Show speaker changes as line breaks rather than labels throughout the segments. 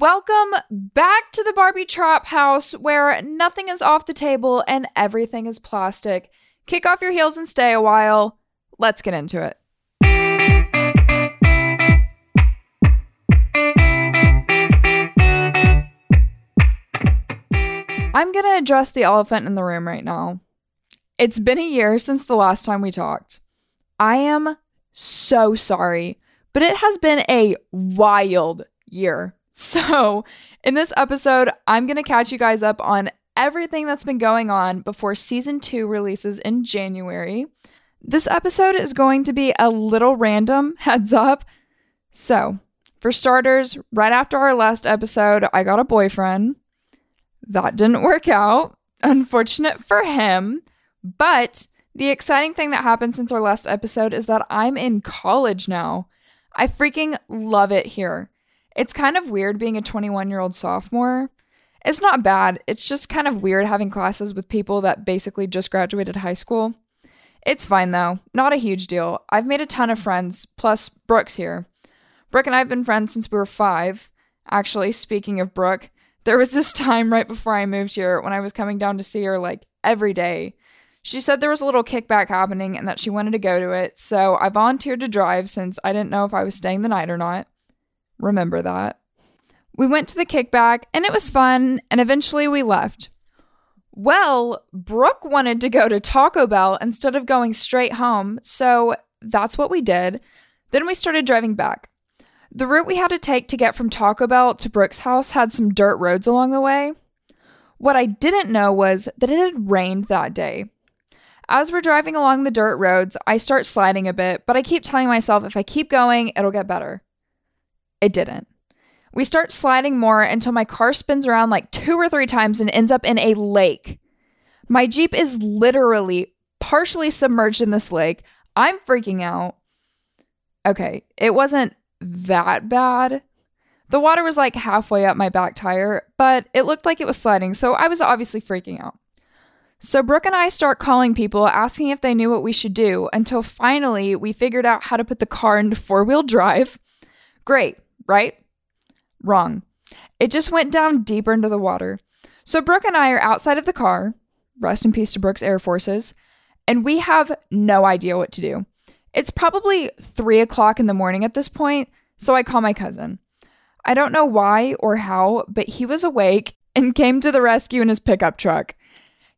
Welcome back to the Barbie Trap House where nothing is off the table and everything is plastic. Kick off your heels and stay a while. Let's get into it. I'm going to address the elephant in the room right now. It's been a year since the last time we talked. I am so sorry, but it has been a wild year. So, in this episode, I'm going to catch you guys up on everything that's been going on before season two releases in January. This episode is going to be a little random, heads up. So, for starters, right after our last episode, I got a boyfriend. That didn't work out. Unfortunate for him. But the exciting thing that happened since our last episode is that I'm in college now. I freaking love it here. It's kind of weird being a 21 year old sophomore. It's not bad, it's just kind of weird having classes with people that basically just graduated high school. It's fine though, not a huge deal. I've made a ton of friends, plus Brooke's here. Brooke and I have been friends since we were five. Actually, speaking of Brooke, there was this time right before I moved here when I was coming down to see her like every day. She said there was a little kickback happening and that she wanted to go to it, so I volunteered to drive since I didn't know if I was staying the night or not. Remember that. We went to the kickback and it was fun, and eventually we left. Well, Brooke wanted to go to Taco Bell instead of going straight home, so that's what we did. Then we started driving back. The route we had to take to get from Taco Bell to Brooke's house had some dirt roads along the way. What I didn't know was that it had rained that day. As we're driving along the dirt roads, I start sliding a bit, but I keep telling myself if I keep going, it'll get better. It didn't. We start sliding more until my car spins around like two or three times and ends up in a lake. My Jeep is literally partially submerged in this lake. I'm freaking out. Okay, it wasn't that bad. The water was like halfway up my back tire, but it looked like it was sliding, so I was obviously freaking out. So Brooke and I start calling people asking if they knew what we should do until finally we figured out how to put the car into four wheel drive. Great, right? Wrong. It just went down deeper into the water. So Brooke and I are outside of the car, rest in peace to Brooke's Air Forces, and we have no idea what to do. It's probably three o'clock in the morning at this point, so I call my cousin. I don't know why or how, but he was awake and came to the rescue in his pickup truck.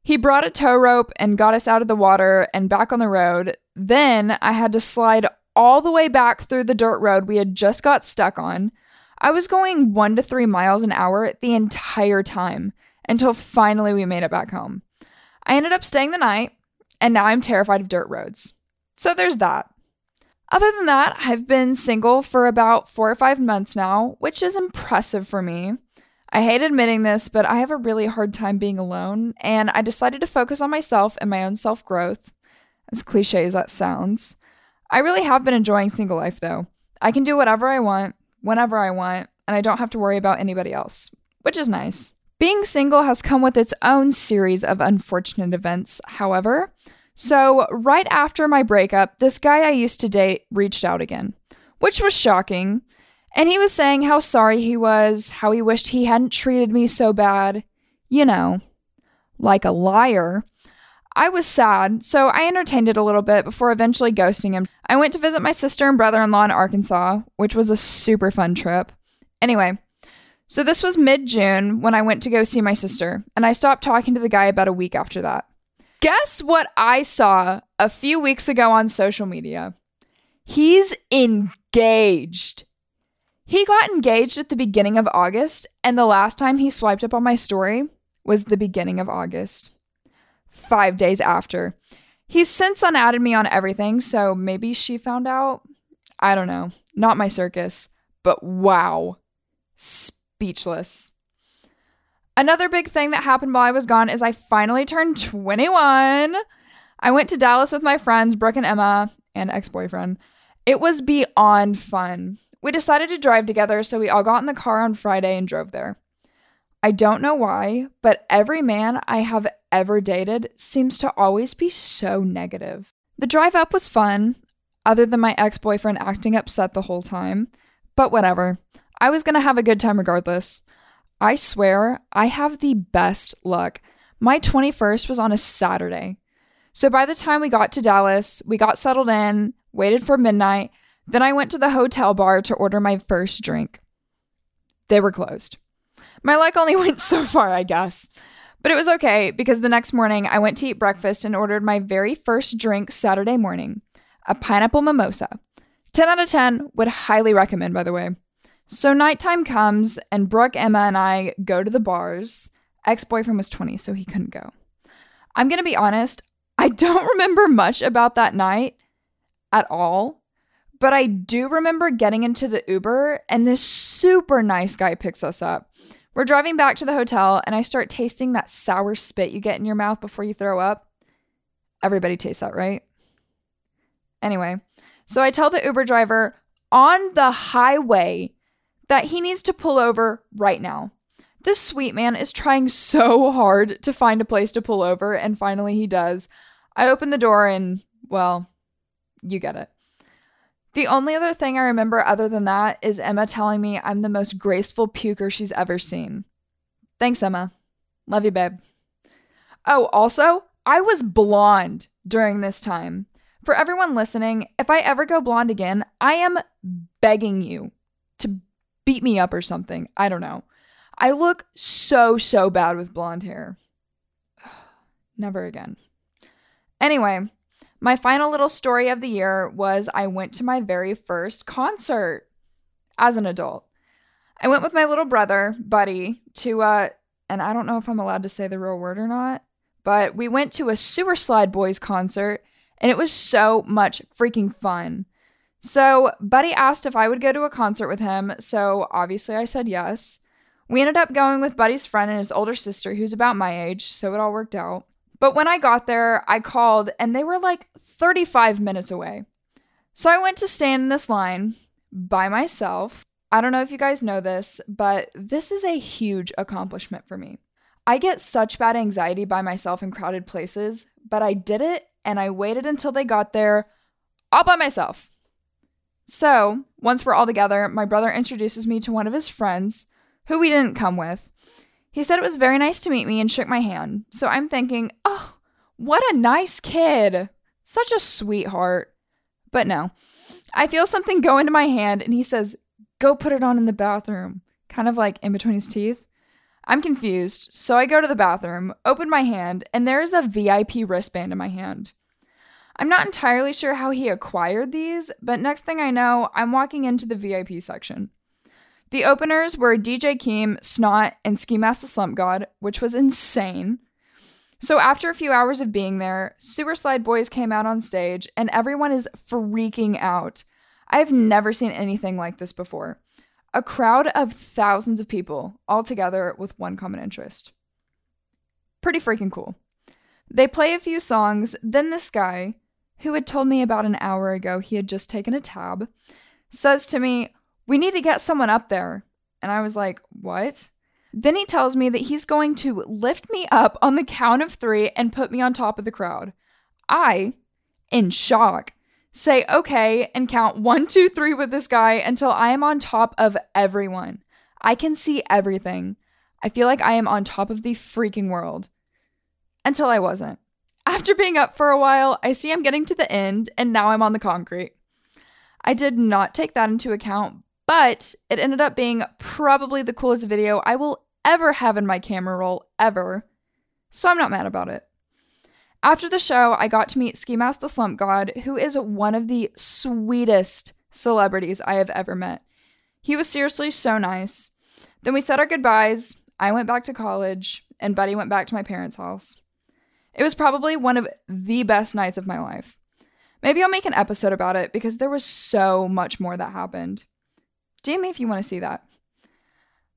He brought a tow rope and got us out of the water and back on the road. Then I had to slide all the way back through the dirt road we had just got stuck on. I was going one to three miles an hour the entire time until finally we made it back home. I ended up staying the night, and now I'm terrified of dirt roads. So there's that. Other than that, I've been single for about four or five months now, which is impressive for me. I hate admitting this, but I have a really hard time being alone, and I decided to focus on myself and my own self growth. As cliche as that sounds. I really have been enjoying single life though. I can do whatever I want, whenever I want, and I don't have to worry about anybody else, which is nice. Being single has come with its own series of unfortunate events, however. So, right after my breakup, this guy I used to date reached out again, which was shocking. And he was saying how sorry he was, how he wished he hadn't treated me so bad. You know, like a liar. I was sad, so I entertained it a little bit before eventually ghosting him. I went to visit my sister and brother in law in Arkansas, which was a super fun trip. Anyway, so this was mid June when I went to go see my sister, and I stopped talking to the guy about a week after that. Guess what I saw a few weeks ago on social media? He's engaged. He got engaged at the beginning of August, and the last time he swiped up on my story was the beginning of August five days after. He's since unadded me on everything, so maybe she found out. I don't know. Not my circus, but wow. Speechless. Another big thing that happened while I was gone is I finally turned 21. I went to Dallas with my friends, Brooke and Emma, and ex boyfriend. It was beyond fun. We decided to drive together, so we all got in the car on Friday and drove there. I don't know why, but every man I have ever dated seems to always be so negative. The drive up was fun, other than my ex boyfriend acting upset the whole time, but whatever. I was to have a good time regardless. I swear, I have the best luck. My 21st was on a Saturday. So by the time we got to Dallas, we got settled in, waited for midnight, then I went to the hotel bar to order my first drink. They were closed. My luck only went so far, I guess. But it was okay because the next morning I went to eat breakfast and ordered my very first drink Saturday morning a pineapple mimosa. 10 out of 10 would highly recommend, by the way. So nighttime comes and Brooke, Emma, and I go to the bars. Ex boyfriend was 20, so he couldn't go. I'm to be honest, I don't remember much about that night at all, but I do remember getting into the Uber and this super nice guy picks us up. We're driving back to the hotel and I start tasting that sour spit you get in your mouth before you throw up. Everybody tastes that, right? Anyway, so I tell the Uber driver on the highway that he needs to pull over right now. This sweet man is trying so hard to find a place to pull over, and finally he does. I open the door and, well, you get it. The only other thing I remember other than that is Emma telling me I'm the most graceful puker she's ever seen. Thanks, Emma. Love you, babe. Oh, also, I was blonde during this time. For everyone listening, if I ever go blonde again, I am begging you to beat me up or something. I don't know. I look so, so bad with blonde hair. Never again. Anyway, my final little story of the year was I went to my very first concert as an adult. I went with my little brother, Buddy, to uh and I don't know if I'm allowed to say the real word or not, but we went to a Sewer Slide Boys concert and it was so much freaking fun. So, Buddy asked if I would go to a concert with him, so obviously I said yes. We ended up going with Buddy's friend and his older sister, who's about my age, so it all worked out. But when I got there, I called and they were like 35 minutes away. So I went to stand in this line by myself. I don't know if you guys know this, but this is a huge accomplishment for me. I get such bad anxiety by myself in crowded places, but I did it and I waited until they got there all by myself. So, once we're all together, my brother introduces me to one of his friends who we didn't come with. He said it was very nice to meet me and shook my hand. So I'm thinking, oh, what a nice kid. Such a sweetheart. But no, I feel something go into my hand and he says, go put it on in the bathroom, kind of like in between his teeth. I'm confused, so I go to the bathroom, open my hand, and there's a VIP wristband in my hand. I'm not entirely sure how he acquired these, but next thing I know, I'm walking into the VIP section. The openers were DJ Keem, Snot, and Ski Mask the Slump God, which was insane. So after a few hours of being there, Sewer Slide Boys came out on stage, and everyone is freaking out. I've never seen anything like this before. A crowd of thousands of people, all together with one common interest. Pretty freaking cool. They play a few songs, then this guy, who had told me about an hour ago he had just taken a tab, says to me, we need to get someone up there. And I was like, What? Then he tells me that he's going to lift me up on the count of three and put me on top of the crowd. I, in shock, say okay and count one, two, three with this guy until I am on top of everyone. I can see everything. I feel like I am on top of the freaking world. Until I wasn't. After being up for a while, I see I'm getting to the end and now I'm on the concrete. I did not take that into account, but it ended up being probably the coolest video I will ever have in my camera roll, ever. So I'm not mad about it. After the show, I got to meet Ski Mask the Slump God, who is one of the sweetest celebrities I have ever met. He was seriously so nice. Then we said our goodbyes. I went back to college, and Buddy went back to my parents' house. It was probably one of the best nights of my life. Maybe I'll make an episode about it because there was so much more that happened. DM me if you want to see that.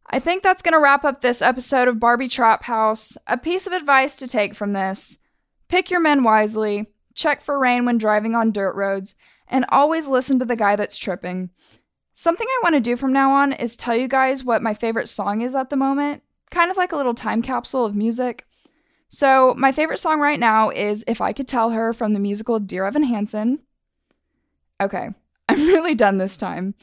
I think that's going to wrap up this episode of Barbie Trap House. A piece of advice to take from this pick your men wisely, check for rain when driving on dirt roads, and always listen to the guy that's tripping. Something I want to do from now on is tell you guys what my favorite song is at the moment, kind of like a little time capsule of music. So, my favorite song right now is If I Could Tell Her from the musical Dear Evan Hansen. Okay, I'm really done this time.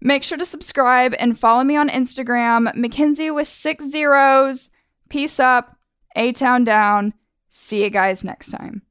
Make sure to subscribe and follow me on Instagram, Mackenzie with six zeros. Peace up, A Town down. See you guys next time.